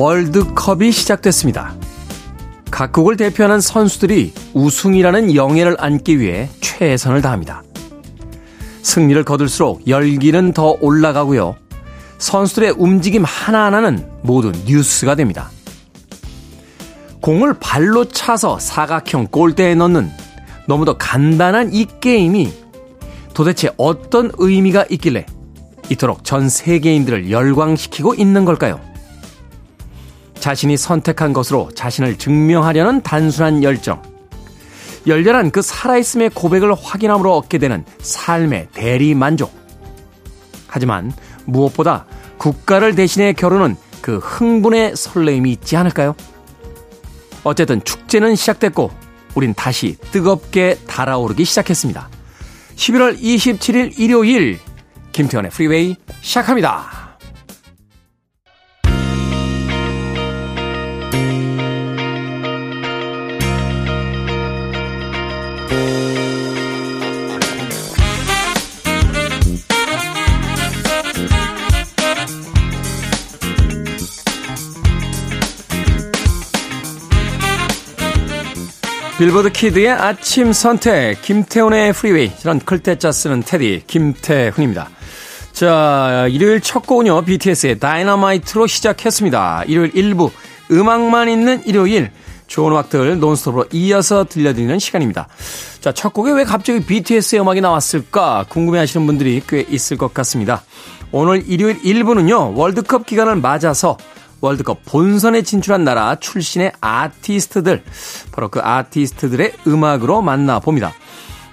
월드컵이 시작됐습니다. 각국을 대표하는 선수들이 우승이라는 영예를 안기 위해 최선을 다합니다. 승리를 거둘수록 열기는 더 올라가고요. 선수들의 움직임 하나하나는 모두 뉴스가 됩니다. 공을 발로 차서 사각형 골대에 넣는 너무도 간단한 이 게임이 도대체 어떤 의미가 있길래 이토록 전 세계인들을 열광시키고 있는 걸까요? 자신이 선택한 것으로 자신을 증명하려는 단순한 열정. 열렬한 그 살아있음의 고백을 확인함으로 얻게 되는 삶의 대리 만족. 하지만 무엇보다 국가를 대신해 겨루는 그 흥분의 설레임이 있지 않을까요? 어쨌든 축제는 시작됐고 우린 다시 뜨겁게 달아오르기 시작했습니다. 11월 27일 일요일 김태현의 프리웨이 시작합니다. 빌보드 키드의 아침 선택, 김태훈의 프리웨이. 저는 클 태 자 쓰는 태디, 김태훈입니다. 자, 일요일 첫 곡은요, BTS의 다이너마이트로 시작했습니다. 일요일 1부, 음악만 있는 일요일. 좋은 음악들 논스톱으로 이어서 들려드리는 시간입니다. 자, 첫 곡에 왜 갑자기 BTS의 음악이 나왔을까 궁금해 하시는 분들이 꽤 있을 것 같습니다. 오늘 일요일 1부는요, 월드컵 기간을 맞아서 월드컵 본선에 진출한 나라 출신의 아티스트들, 바로 그 아티스트들의 음악으로 만나봅니다.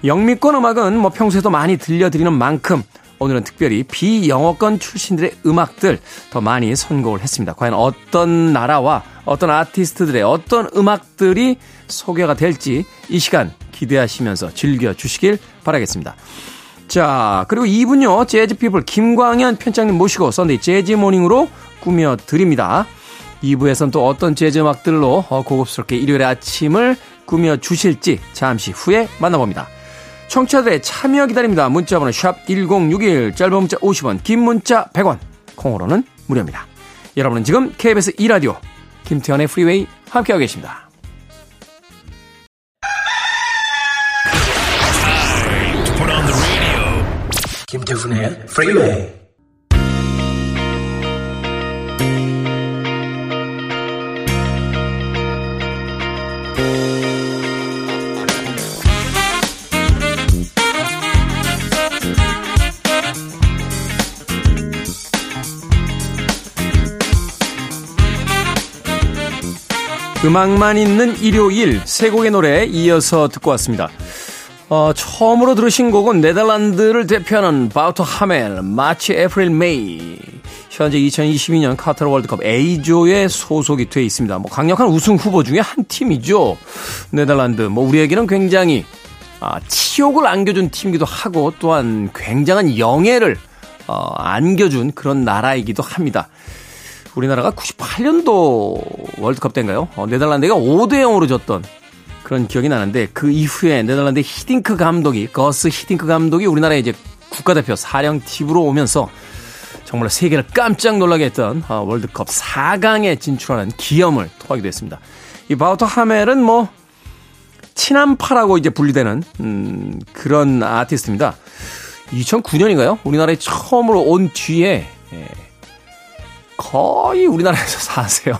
영미권 음악은 뭐 평소에도 많이 들려드리는 만큼 오늘은 특별히 비영어권 출신들의 음악들 더 많이 선곡을 했습니다. 과연 어떤 나라와 어떤 아티스트들의 어떤 음악들이 소개가 될지 이 시간 기대하시면서 즐겨주시길 바라겠습니다. 자, 그리고 2부는요, 재즈피플 김광현 편집장님 모시고 Sunday 재즈 morning으로 꾸며드립니다. 2부에선 또 어떤 재즈 음악들로 어, 고급스럽게 일요일의 아침을 꾸며주실지 잠시 후에 만나봅니다. 청취자들의 참여 기다립니다. 문자번호 샵 1061, 짧은 문자 50원, 긴 문자 100원, 콩으로는 무료입니다. 여러분은 지금 KBS 2라디오 김태현의 프리웨이 함께하고 계십니다. 김태훈의 프리웨이 음악만 있는 일요일 세 곡의 노래 이어서 듣고 왔습니다. 어, 처음으로 들으신 곡은 네덜란드를 대표하는 바우터 하멜, 마치 에프릴 메이. 현재 2022년 카타르 월드컵 A조에 소속이 돼 있습니다. 뭐 강력한 우승 후보 중에 한 팀이죠. 네덜란드. 뭐 우리에게는 굉장히 아, 치욕을 안겨준 팀이기도 하고 또한 굉장한 영예를 어, 안겨준 그런 나라이기도 합니다. 우리나라가 98년도 월드컵 때인가요? 어, 네덜란드가 5대 0으로 졌던 그런 기억이 나는데 그 이후에 네덜란드 히딩크 감독이 거스 히딩크 감독이 우리나라의 이제 국가대표 사령 팀으로 오면서 정말 세계를 깜짝 놀라게 했던 어, 월드컵 4강에 진출하는 기염을 토하기도 했습니다. 이 바우터 하멜은 뭐 친한파라고 이제 분리되는 음, 그런 아티스트입니다. 2009년인가요? 우리나라에 처음으로 온 뒤에 예, 거의 우리나라에서 사세요.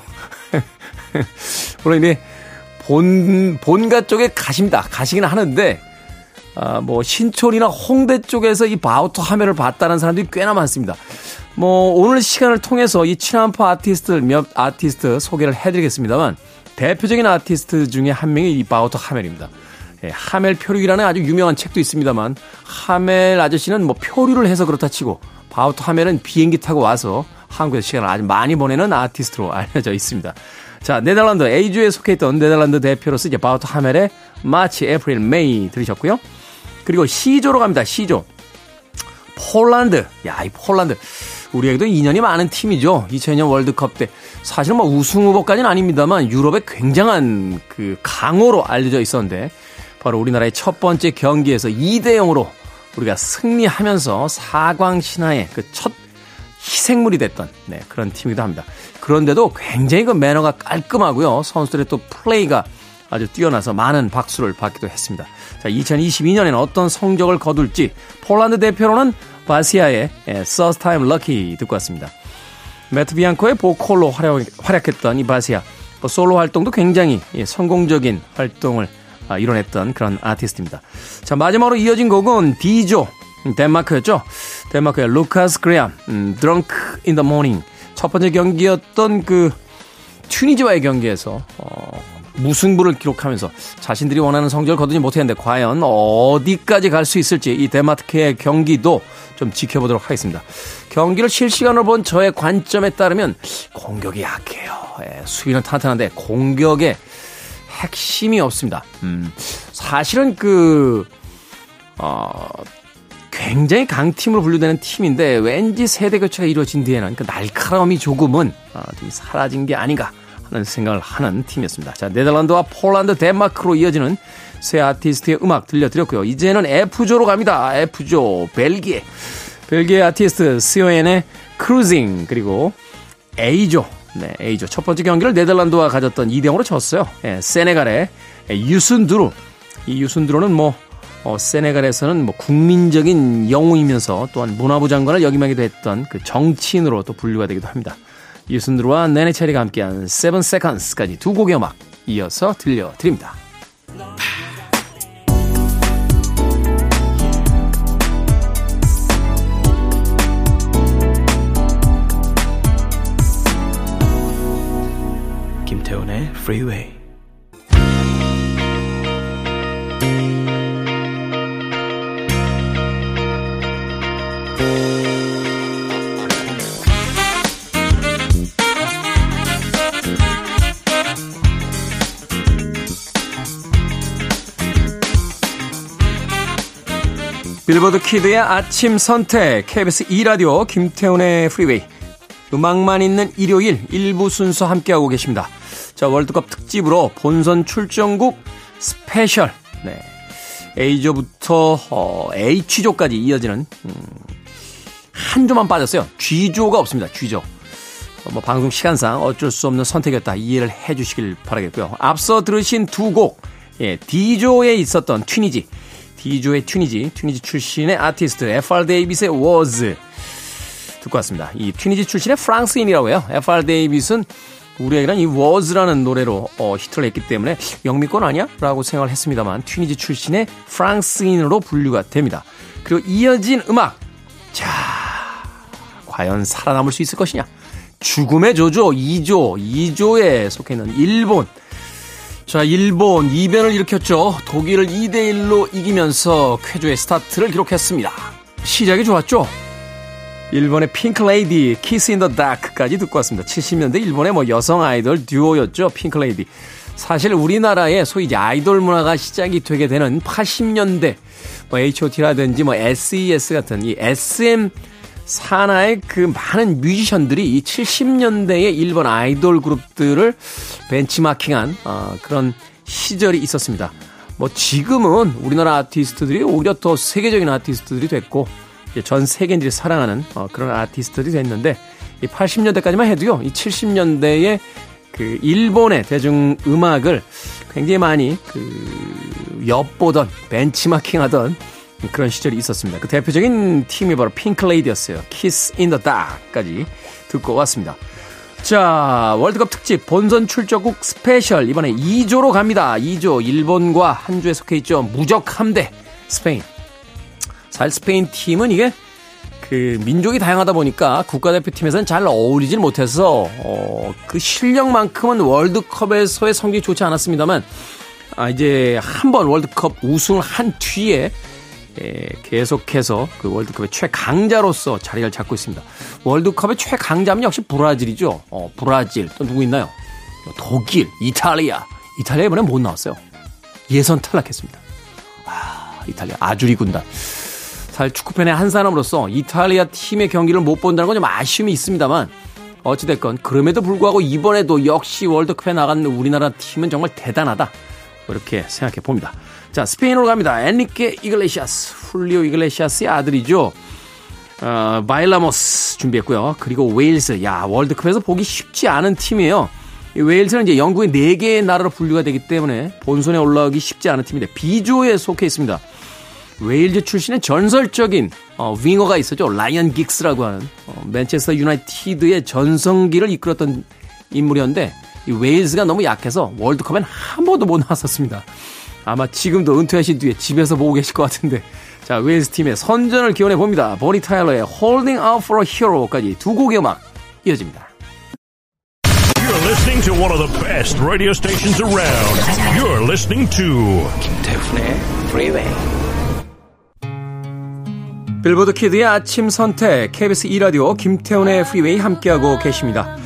물론 이제 본, 본가 쪽에 가십니다. 가시긴 하는데, 아, 뭐, 신촌이나 홍대 쪽에서 이 바우터 화면을 봤다는 사람들이 꽤나 많습니다. 뭐, 오늘 시간을 통해서 이 친한파 아티스트 몇 아티스트 소개를 해드리겠습니다만, 대표적인 아티스트 중에 한 명이 이 바우터 하멜입니다. 예, 하멜 표류기라는 아주 유명한 책도 있습니다만, 하멜 아저씨는 뭐 표류를 해서 그렇다 치고, 바우터 하멜은 비행기 타고 와서 한국에서 시간을 아주 많이 보내는 아티스트로 알려져 있습니다. 자, 네덜란드 A주에 속해 있던 네덜란드 대표로서 이제 바우트 하멜의 마치, 에프릴, 메이 들으셨고요. 그리고 C조로 갑니다. C조. 폴란드. 야, 이 폴란드. 우리에게도 인연이 많은 팀이죠. 2002년 월드컵 때. 사실은 뭐 우승 후보까지는 아닙니다만 유럽의 굉장한 그 강호로 알려져 있었는데 바로 우리나라의 첫 번째 경기에서 2대 0으로 우리가 승리하면서 사광 신화의 그 첫 희생물이 됐던 네, 그런 팀이기도 합니다. 그런데도 굉장히 그 매너가 깔끔하고요. 선수들의 또 플레이가 아주 뛰어나서 많은 박수를 받기도 했습니다. 자, 2022년에는 어떤 성적을 거둘지 폴란드 대표로는 바시아의 First Time Lucky 듣고 왔습니다. 매트 비앙코의 보컬로 활약, 활약했던 이 바시아 솔로 활동도 굉장히 예, 성공적인 활동을 아, 이뤄냈던 그런 아티스트입니다. 자 마지막으로 이어진 곡은 디조 덴마크였죠. 덴마크의 루카스 그레암 음, Drunk in the Morning 첫 번째 경기였던 그 튜니지와의 경기에서 어, 무승부를 기록하면서 자신들이 원하는 성적을 거두지 못했는데 과연 어디까지 갈 수 있을지 이 덴마크의 경기도 좀 지켜보도록 하겠습니다. 경기를 실시간으로 본 저의 관점에 따르면 공격이 약해요. 예, 수비는 탄탄한데 공격에 핵심이 없습니다. 음, 사실은 그, 어, 굉장히 강팀으로 분류되는 팀인데 왠지 세대 교체가 이루어진 뒤에는 그 날카로움이 조금은 어, 좀 사라진 게 아닌가 하는 생각을 하는 팀이었습니다. 자, 네덜란드와 폴란드, 덴마크로 이어지는 세 아티스트의 음악 들려드렸고요. 이제는 F조로 갑니다. F조, 벨기에. 벨기에 아티스트 시오엔의 Cruisin', 그리고 A조. 네, A조. 첫 번째 경기를 네덜란드와 가졌던 2대0으로 졌어요. 예, 세네갈의 유순드루. 이 유순드루는 뭐, 어, 세네갈에서는 뭐 국민적인 영웅이면서 또한 문화부 장관을 역임하기도 했던 그 정치인으로 또 분류가 되기도 합니다. 유순드루와 네네체리가 함께한 Seven Seconds까지 두 곡의 음악 이어서 들려드립니다. 김태훈의 Freeway. 빌보드 키드의 아침 선택 KBS 2라디오 김태훈의 프리웨이 음악만 있는 일요일 일부 순서 함께하고 계십니다. 자 월드컵 특집으로 본선 출전국 스페셜 네. A조부터 어, H조까지 이어지는 음, 한 조만 빠졌어요. G조가 없습니다. G조. 어, 뭐 방송 시간상 어쩔 수 없는 선택이었다 이해를 해주시길 바라겠고요. 앞서 들으신 두 곡, 예, D조에 있었던 튀니지 D조의 튜니지, 튜니지 출신의 아티스트 FR 데이빗의 Words 듣고 왔습니다. 이 튜니지 출신의 프랑스인이라고 해요. FR 데이빗은 우리에게는 이 Was라는 노래로 어, 히트를 했기 때문에 영미권 아니야? 라고 생각을 했습니다만 튜니지 출신의 프랑스인으로 분류가 됩니다. 그리고 이어진 음악 자 과연 살아남을 수 있을 것이냐 죽음의 조조 2조 2조에 속해 있는 일본 자, 일본 이변을 일으켰죠. 독일을 2대1로 이기면서 쾌조의 스타트를 기록했습니다. 시작이 좋았죠? 일본의 핑크레이디, Kiss in the Dark까지 듣고 왔습니다. 70년대 일본의 뭐 여성 아이돌 듀오였죠. 핑크레이디. 사실 우리나라의 소위 아이돌 문화가 시작이 되게 되는 80년대 뭐 H.O.T.라든지 뭐 S.E.S. 같은 이 SM 산하의 그 많은 뮤지션들이 이 70년대의 일본 아이돌 그룹들을 벤치마킹한 어, 그런 시절이 있었습니다. 뭐 지금은 우리나라 아티스트들이 오히려 더 세계적인 아티스트들이 됐고 전 세계인들이 사랑하는 어, 그런 아티스트들이 됐는데 이 80년대까지만 해도요. 이 70년대의 그 일본의 대중 음악을 굉장히 많이 그 엿보던 벤치마킹하던 그런 시절이 있었습니다. 그 대표적인 팀이 바로 핑크레이디였어요. In the Dark까지 듣고 왔습니다. 자, 월드컵 특집 본선 출전국 스페셜 이번에 E조로 갑니다. E조 일본과 한 조에 속해 있죠. 무적 함대 스페인. 사실 스페인 팀은 이게 그 민족이 다양하다 보니까 국가대표팀에서는 잘 어울리질 못해서 어, 그 실력만큼은 월드컵에서의 성적이 좋지 않았습니다만 아, 이제 한 번 월드컵 우승을 한 뒤에 예, 계속해서 그 월드컵의 최강자로서 자리를 잡고 있습니다. 월드컵의 최강자는 역시 브라질이죠. 어, 브라질 또 누구 있나요? 독일, 이탈리아. 이탈리아 이번에 못 나왔어요. 예선 탈락했습니다. 아, 이탈리아 아주리 군단. 사실 축구팬의 한 사람으로서 이탈리아 팀의 경기를 못 본다는 건 좀 아쉬움이 있습니다만 어찌됐건 그럼에도 불구하고 이번에도 역시 월드컵에 나간 우리나라 팀은 정말 대단하다. 이렇게 생각해 봅니다. 자, 스페인으로 갑니다. 엔리케 이글레시아스. 훌리오 이글레시아스의 아들이죠. 어, Bailamos 준비했고요. 그리고 웨일스. 야, 월드컵에서 보기 쉽지 않은 팀이에요. 이 웨일스는 이제 영국의 4개의 나라로 분류가 되기 때문에 본선에 올라오기 쉽지 않은 팀인데 B조에 속해 있습니다. 웨일즈 출신의 전설적인 어, 윙어가 있었죠. 라이언 긱스라고 하는 어, 맨체스터 유나이티드의 전성기를 이끌었던 인물이었는데 이 웨일즈가 너무 약해서 월드컵엔 한 번도 못 나왔었습니다. 아마 지금도 은퇴하신 뒤에 집에서 보고 계실 것 같은데 자 웨일즈 팀의 선전을 기원해 봅니다. 보니 타일러의 Holding Out for a Hero까지 두 곡의 음악 이어집니다. You're listening to one of the best radio stations around. You're listening to 김태훈의 Freeway. 빌보드 키드의 아침 선택 KBS 2라디오 김태훈의 프리웨이 함께하고 계십니다.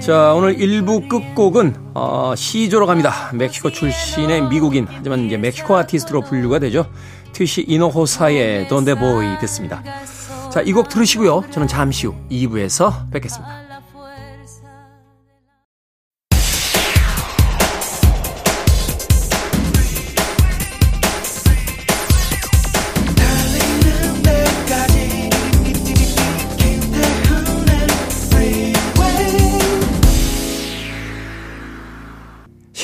자 오늘 1부 끝곡은 어, C조로 갑니다. 멕시코 출신의 미국인 하지만 이제 멕시코 아티스트로 분류가 되죠. 티시 이노호사의 Donde Voy 듣습니다. 자 이 곡 들으시고요. 저는 잠시 후 2부에서 뵙겠습니다.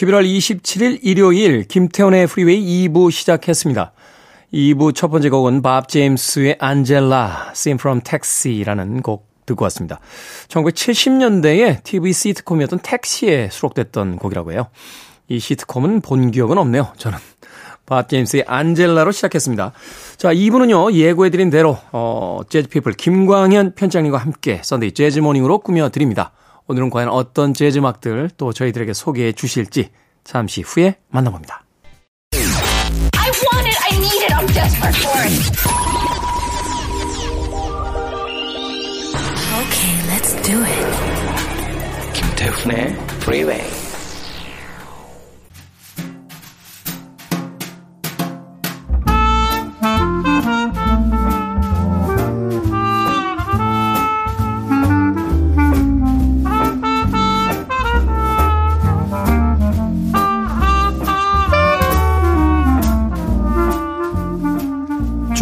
(11월 27일) 일요일 김태훈의 프리웨이 2부 시작했습니다. 2부 첫 번째 곡은 밥 제임스의 안젤라, Theme from Taxi라는 곡 듣고 왔습니다. 1970년대에 TV 시트콤이었던 택시에 수록됐던 곡이라고 해요. 이 시트콤은 본 기억은 없네요. 저는 밥 제임스의 안젤라로 시작했습니다. 자, 2부는요, 예고해드린 대로, 어, 재즈피플 김광현 편장님과 함께 Sunday 재즈 Morning으로 꾸며드립니다. 오늘은 과연 어떤 재즈 음악들 또 저희들에게 소개해 주실지 잠시 후에 만나봅니다. I want it. I need it. I'm desperate for it. Okay, let's do it. 김태훈의 Freeway.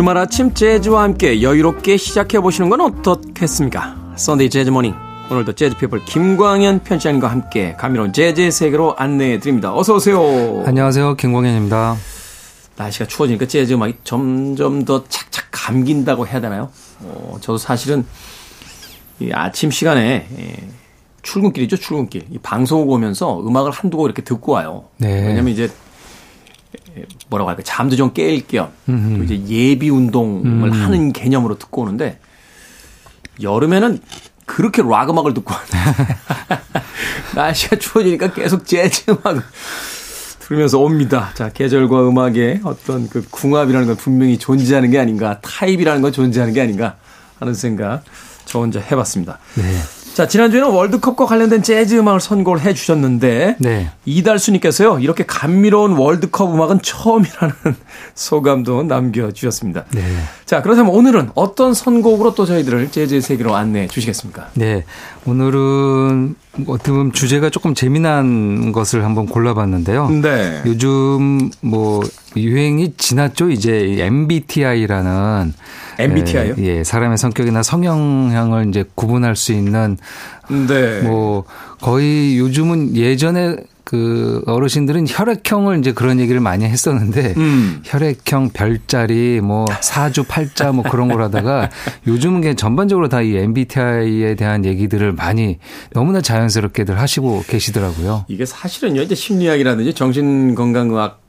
주말 아침 재즈와 함께 여유롭게 시작해 보시는 건 어떻겠습니까? Sunday 재즈 Morning. 오늘도 재즈 피플 김광현 편집장님과 함께 감미로운 재즈의 세계로 안내해 드립니다. 어서 오세요. 안녕하세요. 김광현입니다. 날씨가 추워지니까 재즈 음악이 점점 더 착착 감긴다고 해야 되나요? 어, 저도 사실은 이 아침 시간에 예, 출근길이죠, 출근길. 이 방송을 보면서 음악을 한두 곡 이렇게 듣고 와요. 네. 왜냐면 이제 뭐라고 할까 잠도 좀 깰 겸 또 이제 예비 운동을 하는 개념으로 듣고 오는데 여름에는 그렇게 락 음악을 듣고 왔는데 날씨가 추워지니까 계속 재즈 음악을 들으면서 옵니다. 자, 계절과 음악의 어떤 그 궁합이라는 건 분명히 존재하는 게 아닌가, 타입이라는 건 존재하는 게 아닌가 하는 생각 저 혼자 해봤습니다. 네. 자, 지난주에는 월드컵과 관련된 재즈 음악을 선곡을 해 주셨는데, 네. 이달수 님께서요, 이렇게 감미로운 월드컵 음악은 처음이라는 소감도 남겨 주셨습니다. 네. 자, 그렇다면 오늘은 어떤 선곡으로 또 저희들을 재즈의 세계로 안내해 주시겠습니까? 네. 오늘은 어떻게 보면 주제가 조금 재미난 것을 한번 골라봤는데요. 네. 요즘 뭐 유행이 지났죠. 이제 MBTI라는 MBTI 요? 예, 사람의 성격이나 성향을 이제 구분할 수 있는 네. 뭐 거의 요즘은 예전에 그 어르신들은 혈액형을 이제 그런 얘기를 많이 했었는데 음. 혈액형 별자리 뭐 사주 팔자 뭐 그런 걸 하다가 요즘은 그냥 전반적으로 다 이 MBTI에 대한 얘기들을 많이 너무나 자연스럽게들 하시고 계시더라고요. 이게 사실은요, 이제 심리학이라든지 정신건강의학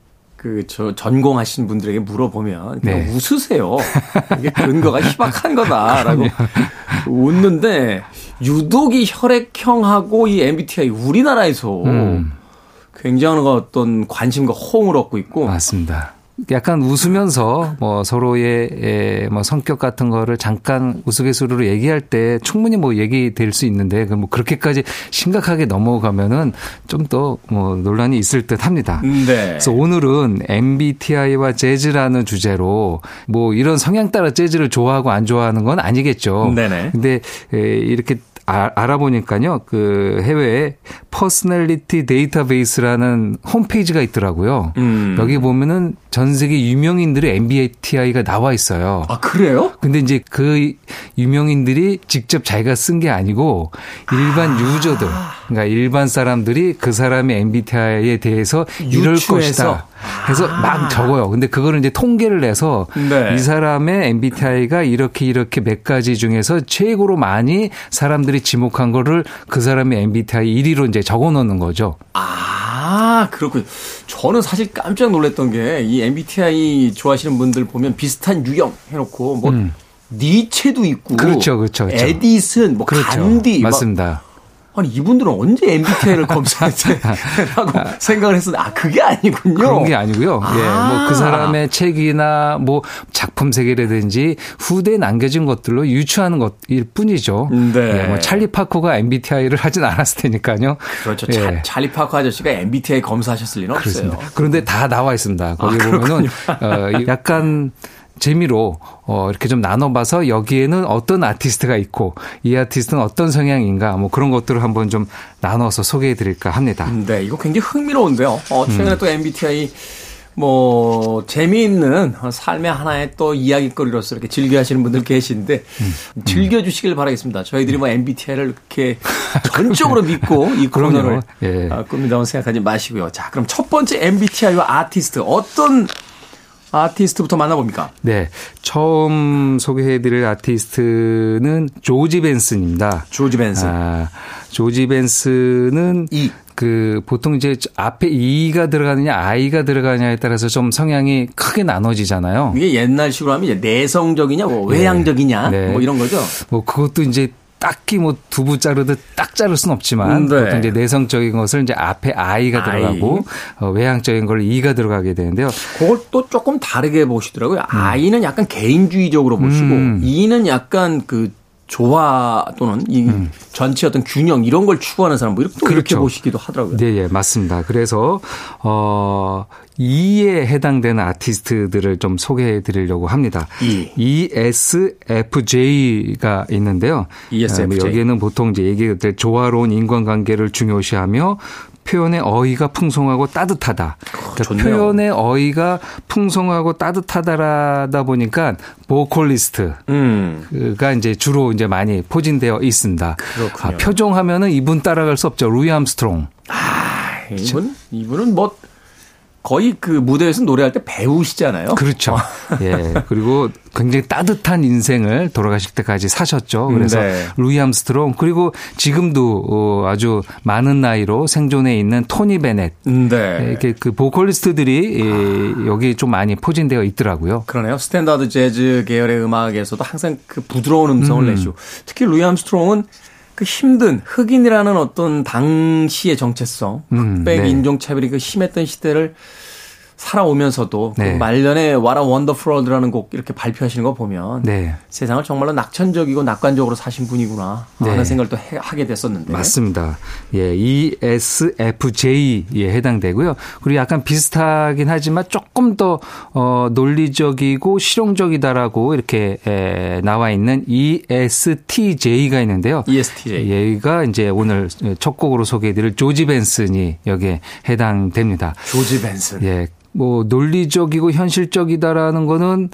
그, 저, 전공하신 분들에게 물어보면 그냥 네. 웃으세요. 이게 근거가 희박한 거다라고 웃는데 유독 이 혈액형하고 이 MBTI 우리나라에서 음. 굉장한 어떤 관심과 호응을 얻고 있고 맞습니다. 약간 웃으면서 뭐 서로의 에, 뭐 성격 같은 거를 잠깐 우스갯소리로 얘기할 때 충분히 뭐 얘기될 수 있는데 그뭐 그렇게까지 심각하게 넘어가면은 좀 더 뭐 논란이 있을 듯 합니다. 네. 그래서 오늘은 MBTI와 재즈라는 주제로 뭐 이런 성향 따라 재즈를 좋아하고 안 좋아하는 건 아니겠죠. 네네. 근데 에, 이렇게 아, 알아보니까요, 그 해외에 Personality Database라는 홈페이지가 있더라고요. 음. 여기 보면은 전 세계 유명인들의 MBTI가 나와 있어요. 아, 그래요? 근데 이제 그 유명인들이 직접 자기가 쓴 게 아니고 일반 아. 유저들, 그러니까 일반 사람들이 그 사람의 MBTI에 대해서 이럴 유추해서? 것이다. 해서 막 적어요. 근데 그거를 이제 통계를 내서 네. 이 사람의 MBTI가 이렇게 이렇게 몇 가지 중에서 최고로 많이 사람들이 지목한 거를 그 사람의 MBTI 1위로 이제 적어 놓는 거죠. 아, 그렇군요. 저는 사실 깜짝 놀랐던 게 이 MBTI 좋아하시는 분들 보면 비슷한 유형 해놓고 뭐 니체도 있고 음. 그렇죠, 그렇죠, 그렇죠. 에디슨, 뭐 그렇죠. 간디, 막 맞습니다. 아니 이분들은 언제 MBTI를 검사했지라고 생각을 했었는데 아 그게 아니군요. 그런 게 아니고요. 예, 뭐 아. 그 사람의 책이나 뭐 작품 세계라든지 후대에 남겨진 것들로 유추하는 것일 뿐이죠. 네. 예, 뭐 찰리 파커가 MBTI를 하진 않았을 테니까요. 그렇죠. 예. 차, 찰리 파커 아저씨가 MBTI 검사하셨을 리는 없어요. 그렇습니다. 그런데 다 나와 있습니다. 거기 아, 보면은 어, 약간 재미로 어 이렇게 좀 나눠봐서 여기에는 어떤 아티스트가 있고 이 아티스트는 어떤 성향인가 뭐 그런 것들을 한번 좀 나눠서 소개해드릴까 합니다. 네, 이거 굉장히 흥미로운데요. 어, 최근에 음. 또 MBTI 뭐 재미있는 삶의 하나의 또 이야기거리로서 이렇게 즐겨하시는 분들 계신데 음. 즐겨주시길 바라겠습니다. 저희들이 뭐 MBTI를 이렇게 전적으로 믿고 이. 코너를 예. 아, 꾸민다고 생각하지 마시고요. 자, 그럼 첫 번째 MBTI와 아티스트 어떤 아티스트부터 만나봅니까? 네. 처음 소개해드릴 아티스트는 조지 벤슨입니다. 조지 벤슨. 아, 조지 벤슨은 이. 그 보통 이제 앞에 이가 들어가느냐 아이가 들어가냐에 따라서 좀 성향이 크게 나눠지잖아요. 이게 옛날식으로 하면 이제 내성적이냐, 뭐 외향적이냐, 네. 뭐 이런 거죠. 뭐 그것도 이제 딱히 뭐 두부 자르듯 딱 자를 수는 없지만 네. 보통 이제 내성적인 것을 이제 앞에 아이가 아이. 들어가고 어, 외향적인 걸 이가 들어가게 되는데요. 그걸 또 조금 다르게 보시더라고요. 아이는 약간 개인주의적으로 보시고, 음. 이는 약간 그 조화 또는 이 전체 어떤 균형 이런 걸 추구하는 사람 뭐 이렇게 또 이렇게 음. 그렇죠. 보시기도 하더라고요. 네, 예, 맞습니다. 그래서 어 이에 해당되는 아티스트들을 좀 소개해 드리려고 합니다. 이. ESFJ가 있는데요. ESFJ. 어, 뭐 여기에는 보통 이제 얘기될 조화로운 인간관계를 중요시하며 표현의 어휘가 풍성하고 따뜻하다. 그러니까 좋네요. 표현의 어휘가 풍성하고 따뜻하다라다 보니까 보컬리스트 음. 가 이제 주로 이제 많이 포진되어 있습니다. 그렇군요. 아, 표정하면은 이분 따라갈 수 없죠. 루이 암스트롱. 이분 이분은 뭐 거의 그 무대에서 노래할 때 배우시잖아요. 그렇죠. 예. 그리고 굉장히 따뜻한 인생을 돌아가실 때까지 사셨죠. 그래서 네. 루이 암스트롱 그리고 지금도 어, 아주 많은 나이로 생존해 있는 토니 베넷 네. 이렇게 그 보컬리스트들이 예, 여기 좀 많이 포진되어 있더라고요. 그러네요. 스탠다드 재즈 계열의 음악에서도 항상 그 부드러운 음성을 음. 내시고 특히 루이 암스트롱은 그 힘든 흑인이라는 어떤 당시의 정체성, 음, 흑백 네. 인종차별이 그 심했던 시대를 살아오면서도 그 네. 말년에 What a Wonderful World라는 곡 이렇게 발표하시는 거 보면 네. 세상을 정말로 낙천적이고 낙관적으로 사신 분이구나 하는 네. 생각을 또 해- 하게 됐었는데 맞습니다. 예, ESFJ에 해당되고요. 그리고 약간 비슷하긴 하지만 조금 더 어, 논리적이고 실용적이다라고 이렇게 에, 나와 있는 ESTJ가 있는데요. ESTJ. 얘가 이제 오늘 첫 곡으로 소개해드릴 조지 벤슨이 여기에 해당됩니다. 조지 벤슨. 예, 뭐 논리적이고 현실적이다라는 거는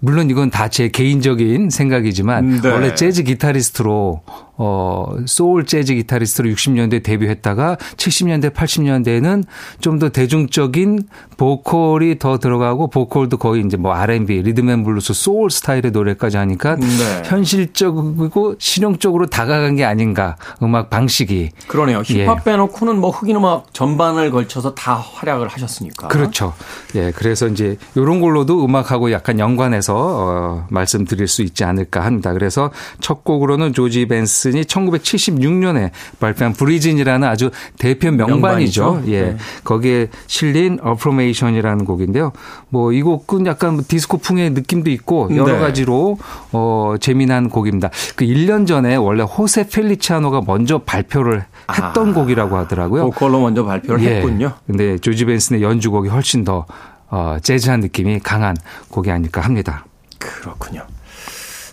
물론 이건 다 제 개인적인 생각이지만 네. 원래 재즈 기타리스트로 어 소울 재즈 기타리스트로 60년대 데뷔했다가 70년대 80년대에는 좀 더 대중적인 보컬이 더 들어가고 보컬도 거의 이제 뭐 R&B, 리듬 앤 블루스, 소울 스타일의 노래까지 하니까 네. 현실적이고 실용적으로 다가간 게 아닌가 음악 방식이 그러네요. 예. 힙합 빼놓고는 뭐 흑인 음악 전반을 걸쳐서 다 활약을 하셨으니까. 그렇죠. 예, 그래서 이제 요런 걸로도 음악하고 약간 연관해서 어, 말씀드릴 수 있지 않을까 합니다. 그래서 첫 곡으로는 조지 벤슨이 1976년에 발표한 브리진이라는 아주 대표 명반이죠. 명반이죠. 예. 네. 거기에 실린 어프로메이션이라는 곡인데요. 뭐 이 곡은 약간 뭐 디스코풍의 느낌도 있고 여러 네. 가지로 어 재미난 곡입니다. 그 1년 전에 원래 호세 펠리치아노가 먼저 발표를 했던 아. 곡이라고 하더라고요. 보컬로 먼저 발표를 예. 했군요. 근데 조지 벤슨의 연주곡이 훨씬 더 어, 재즈한 느낌이 강한 곡이 아닐까 합니다. 그렇군요.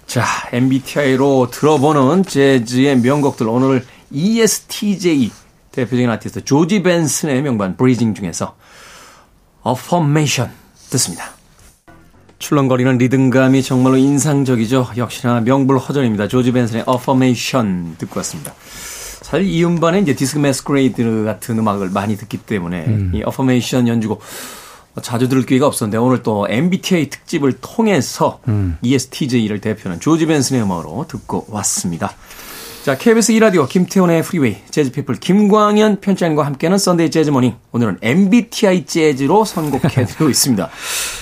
자, MBTI로 들어보는 재즈의 명곡들 오늘 ESTJ 대표적인 아티스트 조지 벤슨의 명반 브리징 중에서 Affirmation 듣습니다. 출렁거리는 리듬감이 정말로 인상적이죠. 역시나 명불허전입니다. 조지 벤슨의 Affirmation 듣고 왔습니다. 사실 이 음반에 이제 디스크 매스크레이드 같은 음악을 많이 듣기 때문에 음. 이 Affirmation 연주곡 자주 들을 기회가 없었는데 오늘 또 MBTI 특집을 통해서 음. ESTJ를 대표하는 조지 벤슨의 음악으로 듣고 왔습니다. 자, KBS 2라디오 김태훈의 Freeway Jazz People 김광현 편집장님과 함께하는 Sunday Jazz Morning. 오늘은 MBTI 재즈로 선곡해드리고 있습니다.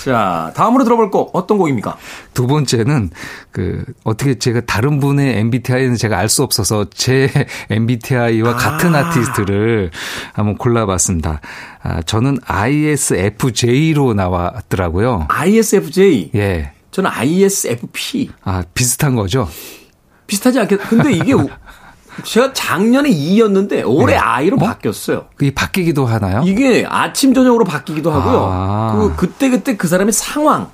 자, 다음으로 들어볼 곡 어떤 곡입니까? 두 번째는 그 어떻게 제가 다른 분의 MBTI는 제가 알 수 없어서 제 MBTI와 아. 같은 아티스트를 한번 골라봤습니다. 아, 저는 ISFJ로 나왔더라고요. ISFJ? 예. 저는 ISFP. 아, 비슷한 거죠? 비슷하지 않겠, 근데 이게 제가 작년에 2였는데 올해 네. I로 어? 바뀌었어요. 그게 바뀌기도 하나요? 이게 아침 저녁으로 바뀌기도 하고요. 아. 그 그때 그때 그 사람의 상황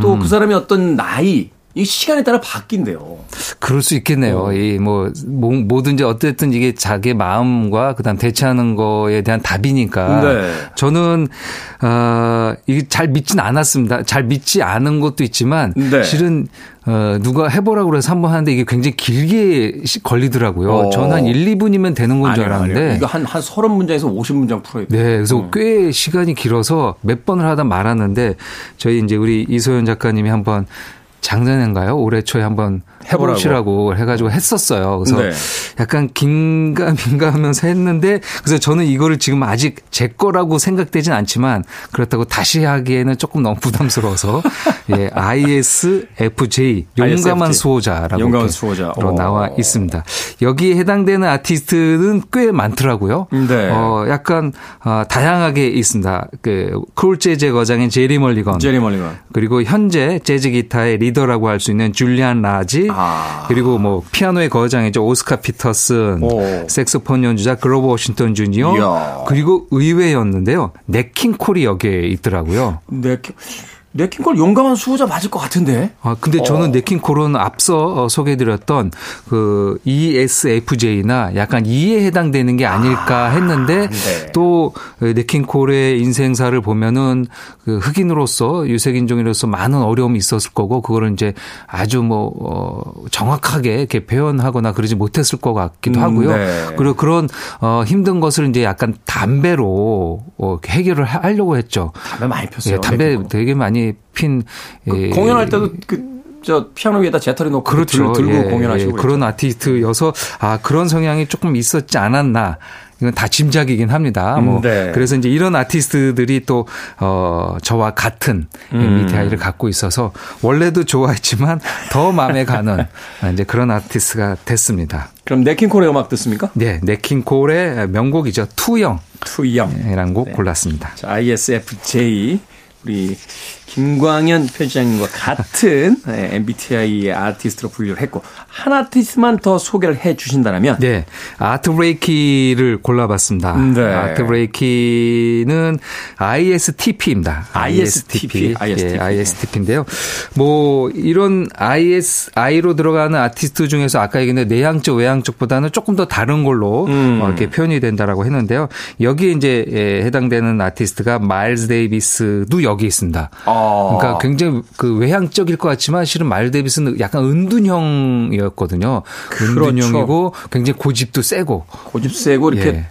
또 그 사람의 어떤 나이 이 시간에 따라 바뀐대요. 그럴 수 있겠네요. 어. 이뭐 뭐든지 어쨌든 이게 자기 마음과 그다음 대처하는 거에 대한 답이니까. 네. 저는 어 이게 잘 믿진 않았습니다. 잘 믿지 않은 것도 있지만 네. 실은 어, 누가 해보라고 그래서 한번 하는데 이게 굉장히 길게 걸리더라고요. 어. 저는 한 1, 2분이면 되는 건 줄 알았는데. 아니요. 이거 한, 한 30문장에서 50문장 풀어야 돼요. 네. 그래서 어. 꽤 시간이 길어서 몇 번을 하다 말았는데 저희 이제 우리 이소연 작가님이 한번 작년인가요? 올해 초에 한번 해보시라고 해가지고 했었어요. 그래서 네. 약간 긴가 민가 하면서 했는데 그래서 저는 이거를 지금 아직 제 거라고 생각되진 않지만 그렇다고 다시 하기에는 조금 너무 부담스러워서 예, ISFJ 용감한 ISFJ. 수호자라고 용감한 수호자. 나와 있습니다. 여기에 해당되는 아티스트는 꽤 많더라고요. 네. 어, 약간 어, 다양하게 있습니다. 그 쿨 재즈 거장인 제리 멀리건, 제리 멀리건 그리고 현재 재즈 기타의 리더라고 할 수 있는 줄리안 라지 아. 그리고 뭐 피아노의 거장이죠 오스카 피터슨, 오. 색소폰 연주자 그로버 워싱턴 주니어, 이야. 그리고 의외였는데요. 냇 킹 콜이 여기에 있더라고요. 네킹 네킹콜 용감한 수호자 맞을 것 같은데. 아, 근데 저는 어. 네킹콜은 앞서 어, 소개해드렸던 그 ESFJ나 약간 E에 해당되는 게 아닐까 아, 했는데 아, 네. 또 네킹콜의 인생사를 보면은 그 흑인으로서 유색인종으로서 많은 어려움이 있었을 거고 그거를 이제 아주 뭐 어, 정확하게 이렇게 표현하거나 그러지 못했을 것 같기도 음, 하고요. 음, 네. 그리고 그런 어, 힘든 것을 이제 약간 담배로 어, 해결을 하려고 했죠. 담배 많이 폈어요. 예, 담배 네킹콜. 되게 많이 핀 그 예, 공연할 때도 그 저 피아노 위에다 재터리 놓고 그렇죠. 들, 고 예, 공연하시고 예, 그런 아티스트여서 아 그런 성향이 조금 있었지 않았나 이건 다 짐작이긴 합니다. 뭐 음, 네. 그래서 이제 이런 아티스트들이 또 어, 저와 같은 음. MBTI를 갖고 있어서 원래도 좋아했지만 더 마음에 가는 이제 그런 아티스트가 됐습니다. 그럼 네킹콜의 음악 듣습니까? 네, 네킹콜의 명곡이죠. 투영. 투영이라는 곡 네. 골랐습니다. 자, ISFJ 우리 김광현 편집장님과 같은 MBTI의 아티스트로 분류를 했고 한 아티스트만 더 소개를 해 주신다면 네 아트 브레이키를 골라봤습니다. 네. 아트 브레이키는 ISTP입니다. ISTP, ISTP, 예, ISTP인데요. 뭐 이런 IS I로 들어가는 아티스트 중에서 아까 얘기했는 내향적 외향적보다는 조금 더 다른 걸로 음. 어, 이렇게 표현이 된다라고 했는데요. 여기에 이제 예, 해당되는 아티스트가 마일즈 데이비스도 여기 있습니다. 아. 그러니까 굉장히 그 외향적일 것 같지만 실은 마일즈 데이비스는 약간 은둔형이었거든요. 그렇죠. 은둔형이고 굉장히 고집도 세고 고집 세고 이렇게 예.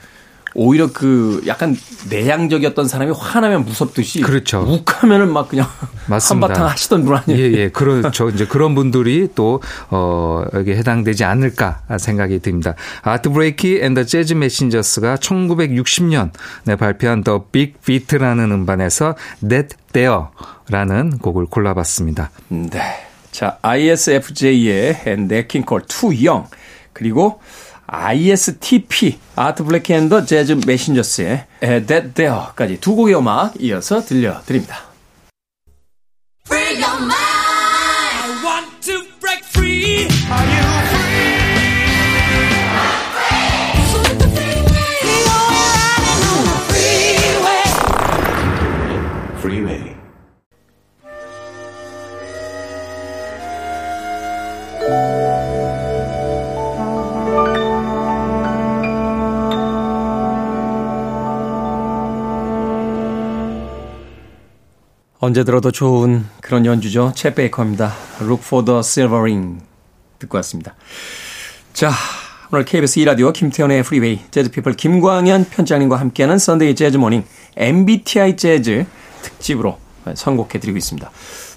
오히려 그 약간 내향적이었던 사람이 화나면 무섭듯이 그렇죠. 욱하면은 막 그냥 맞습니다. 한바탕 하시던 분 아니에요? 예, 예. 그렇죠. 이제 그런 분들이 또 어, 여기 해당되지 않을까 생각이 듭니다. Art Blakey and the Jazz Messengers가 1960년에 발표한 The Big Beat라는 음반에서 Dat Dere라는 곡을 골라봤습니다. 네. 자, ISFJ의 냇 킹 콜 Too Young 그리고 ISTP, 아트 블랙 앤더 재즈 메신저스의 That There까지 두 곡의 음악 이어서 들려드립니다. 언제 들어도 좋은 그런 연주죠. 챗 베이커입니다. Look for the silver lining. 듣고 왔습니다. 자, 오늘 KBS 2라디오 김태훈의 Freeway Jazz People 김광현 편집장님과 함께하는 Sunday Jazz Morning MBTI 재즈 특집으로 선곡해드리고 있습니다.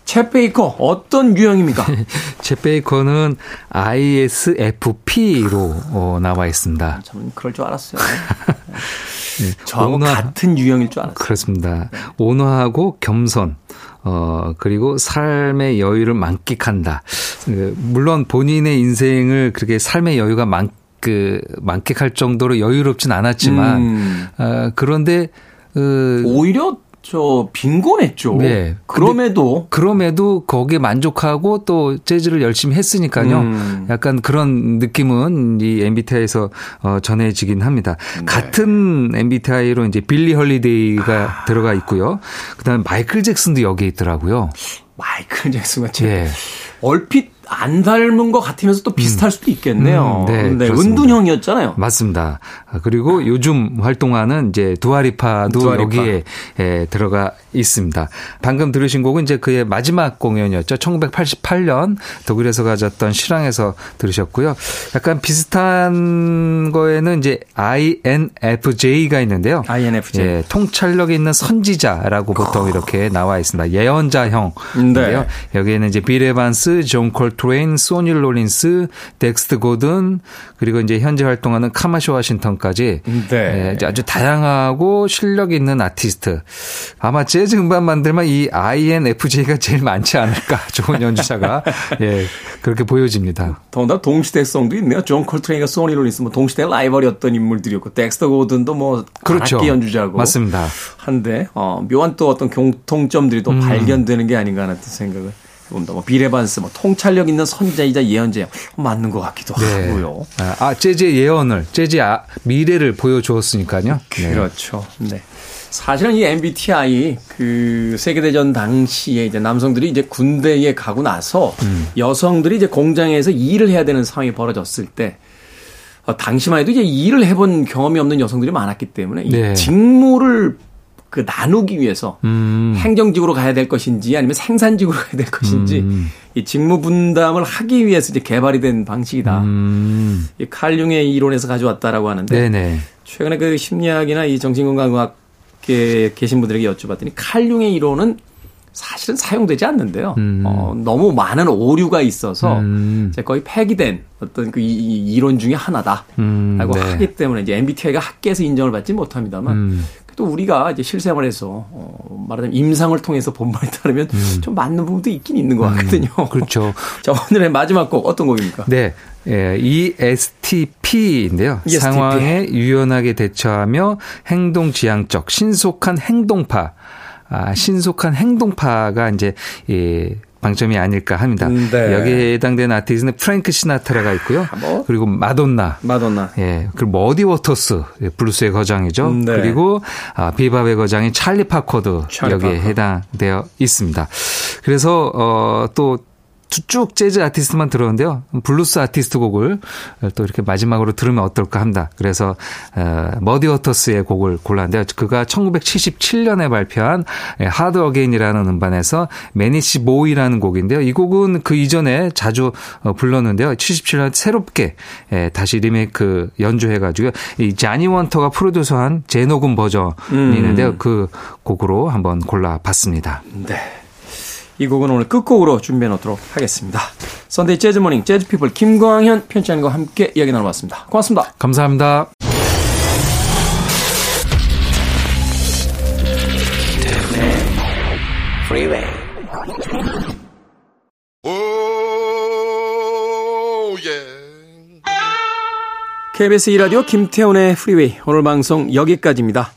챗 베이커 어떤 유형입니까? 챗 베이커는 ISFP로 어, 나와 있습니다. 저는 그럴 줄 알았어요. 네, 저하고 온화, 같은 유형일 줄 알았어요. 그렇습니다. 온화하고 겸손. 어, 그리고 삶의 여유를 만끽한다. 그, 물론 본인의 인생을 그렇게 삶의 여유가 만, 그, 만끽할 정도로 여유롭진 않았지만, 음. 어, 그런데, 어, 오히려 저 빈곤했죠. 네. 그럼에도 그럼에도 거기에 만족하고 또 재즈를 열심히 했으니까요. 음. 약간 그런 느낌은 이 MBTI에서 어 전해지긴 합니다. 네. 같은 MBTI로 이제 빌리 헐리데이가 아. 들어가 있고요. 그다음에 마이클 잭슨도 여기에 있더라고요. 마이클 잭슨과 예. 얼핏 안 닮은 것 같으면서 또 비슷할 음. 수도 있겠네요. 음, 네, 네 은둔형이었잖아요. 맞습니다. 아, 그리고 요즘 활동하는 이제 두아리파도 두아리파. 여기에 에, 들어가 있습니다. 방금 들으신 곡은 이제 그의 마지막 공연이었죠. 1988년 독일에서 가졌던 실황에서 들으셨고요. 약간 비슷한 거에는 이제 INFJ가 있는데요. INFJ. 예, 통찰력 있는 선지자라고 보통 이렇게 나와 있습니다. 예언자형인데요. 네. 여기에는 이제 빌 에반스, 존 콜트레인, 소니 롤린스, 덱스터 고든 그리고 이제 현재 활동하는 카마시 워싱턴까지 네. 예, 아주 다양하고 실력 있는 아티스트. 아마 제 재즈 음반 만들면 이 INFJ가 제일 많지 않을까. 좋은 연주자가. 예, 그렇게 보여집니다. 더군다나 동시대성도 있네요. 존 콜트레인과 소니 롤린스 뭐 동시대 라이벌이었던 인물들이었고 덱스터 고든도 뭐 그렇죠. 악기 연주자고. 맞습니다. 한데 어, 묘한 또 어떤 공통점들이 또 음. 발견되는 게 아닌가 하는 생각을 조금 뭐 빌 에반스, 뭐 통찰력 있는 선지자이자 예언자 맞는 것 같기도 네. 하고요. 아, 아 재즈의 예언을, 재즈의 아, 미래를 보여주었으니까요. 네. 그렇죠. 네. 사실은 이 MBTI 그 세계대전 당시에 이제 남성들이 이제 군대에 가고 나서 음. 여성들이 이제 공장에서 일을 해야 되는 상황이 벌어졌을 때 어, 당시만 해도 이제 일을 해본 경험이 없는 여성들이 많았기 때문에 네. 이 직무를 그 나누기 위해서 음. 행정직으로 가야 될 것인지 아니면 생산직으로 가야 될 것인지 음. 이 직무 분담을 하기 위해서 이제 개발이 된 방식이다. 음. 이 칼 융의 이론에서 가져왔다라고 하는데 네네. 최근에 그 심리학이나 이 정신건강의학 계 계신 분들에게 여쭤봤더니 칼륨의 이론은 사실은 사용되지 않는데요. 음. 어, 너무 많은 오류가 있어서 음. 이제 거의 폐기된 어떤 그 이, 중에 하나다라고 음. 네. 하기 때문에 이제 MBTI가 학계에서 인정을 받지 못합니다만 음. 또 우리가 이제 실생활에서 어, 말하자면 임상을 통해서 본 말에 따르면 음. 좀 맞는 부분도 있긴 있는 것 같거든요. 음, 그렇죠. 자 오늘의 마지막 곡 어떤 곡입니까? 네, 예, ESTP인데요. ESTP. 상황에 유연하게 대처하며 행동 지향적 신속한 행동파. 아, 신속한 행동파가 이제 예, 방점이 아닐까 합니다. 음, 네. 여기에 해당되는 아티스트는 프랭크 시나트라가 있고요. 아, 뭐? 그리고 마돈나. 마돈나. 예. 그리고 머디 워터스. 예, 블루스의 거장이죠. 음, 네. 그리고 아, 비밥의 거장인 찰리 파커도 찰리 여기에 파커. 해당되어 있습니다. 그래서 어 또 쭉 재즈 아티스트만 들었는데요. 블루스 아티스트 곡을 또 이렇게 마지막으로 들으면 어떨까 합니다. 그래서 어, 머디 워터스의 곡을 골랐는데요. 그가 1977년에 발표한 Hard Again이라는 음반에서 Mannish Boy라는 곡인데요. 이 곡은 그 이전에 자주 어, 불렀는데요. 77년 새롭게 예, 다시 리메이크 연주해가지고 이 자니 윈터가 프로듀서한 재녹음 버전이 음. 있는데요. 그 곡으로 한번 골라봤습니다. 네. 이 곡은 오늘 끝곡으로 준비해 놓도록 하겠습니다. Sunday Jazz Morning Jazz People 김광현 편집장과 함께 이야기 나눠봤습니다. 고맙습니다. 감사합니다. KBS 2라디오 김태훈의 Freeway 오늘 방송 여기까지입니다.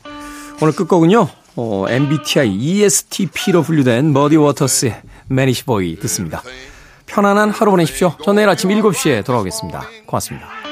오늘 끝곡은요. 어, MBTI ESTP로 분류된 머디 워터스의 Mannish Boy 듣습니다. 편안한 하루 보내십시오. 전 내일 아침 7시에 돌아오겠습니다. 고맙습니다.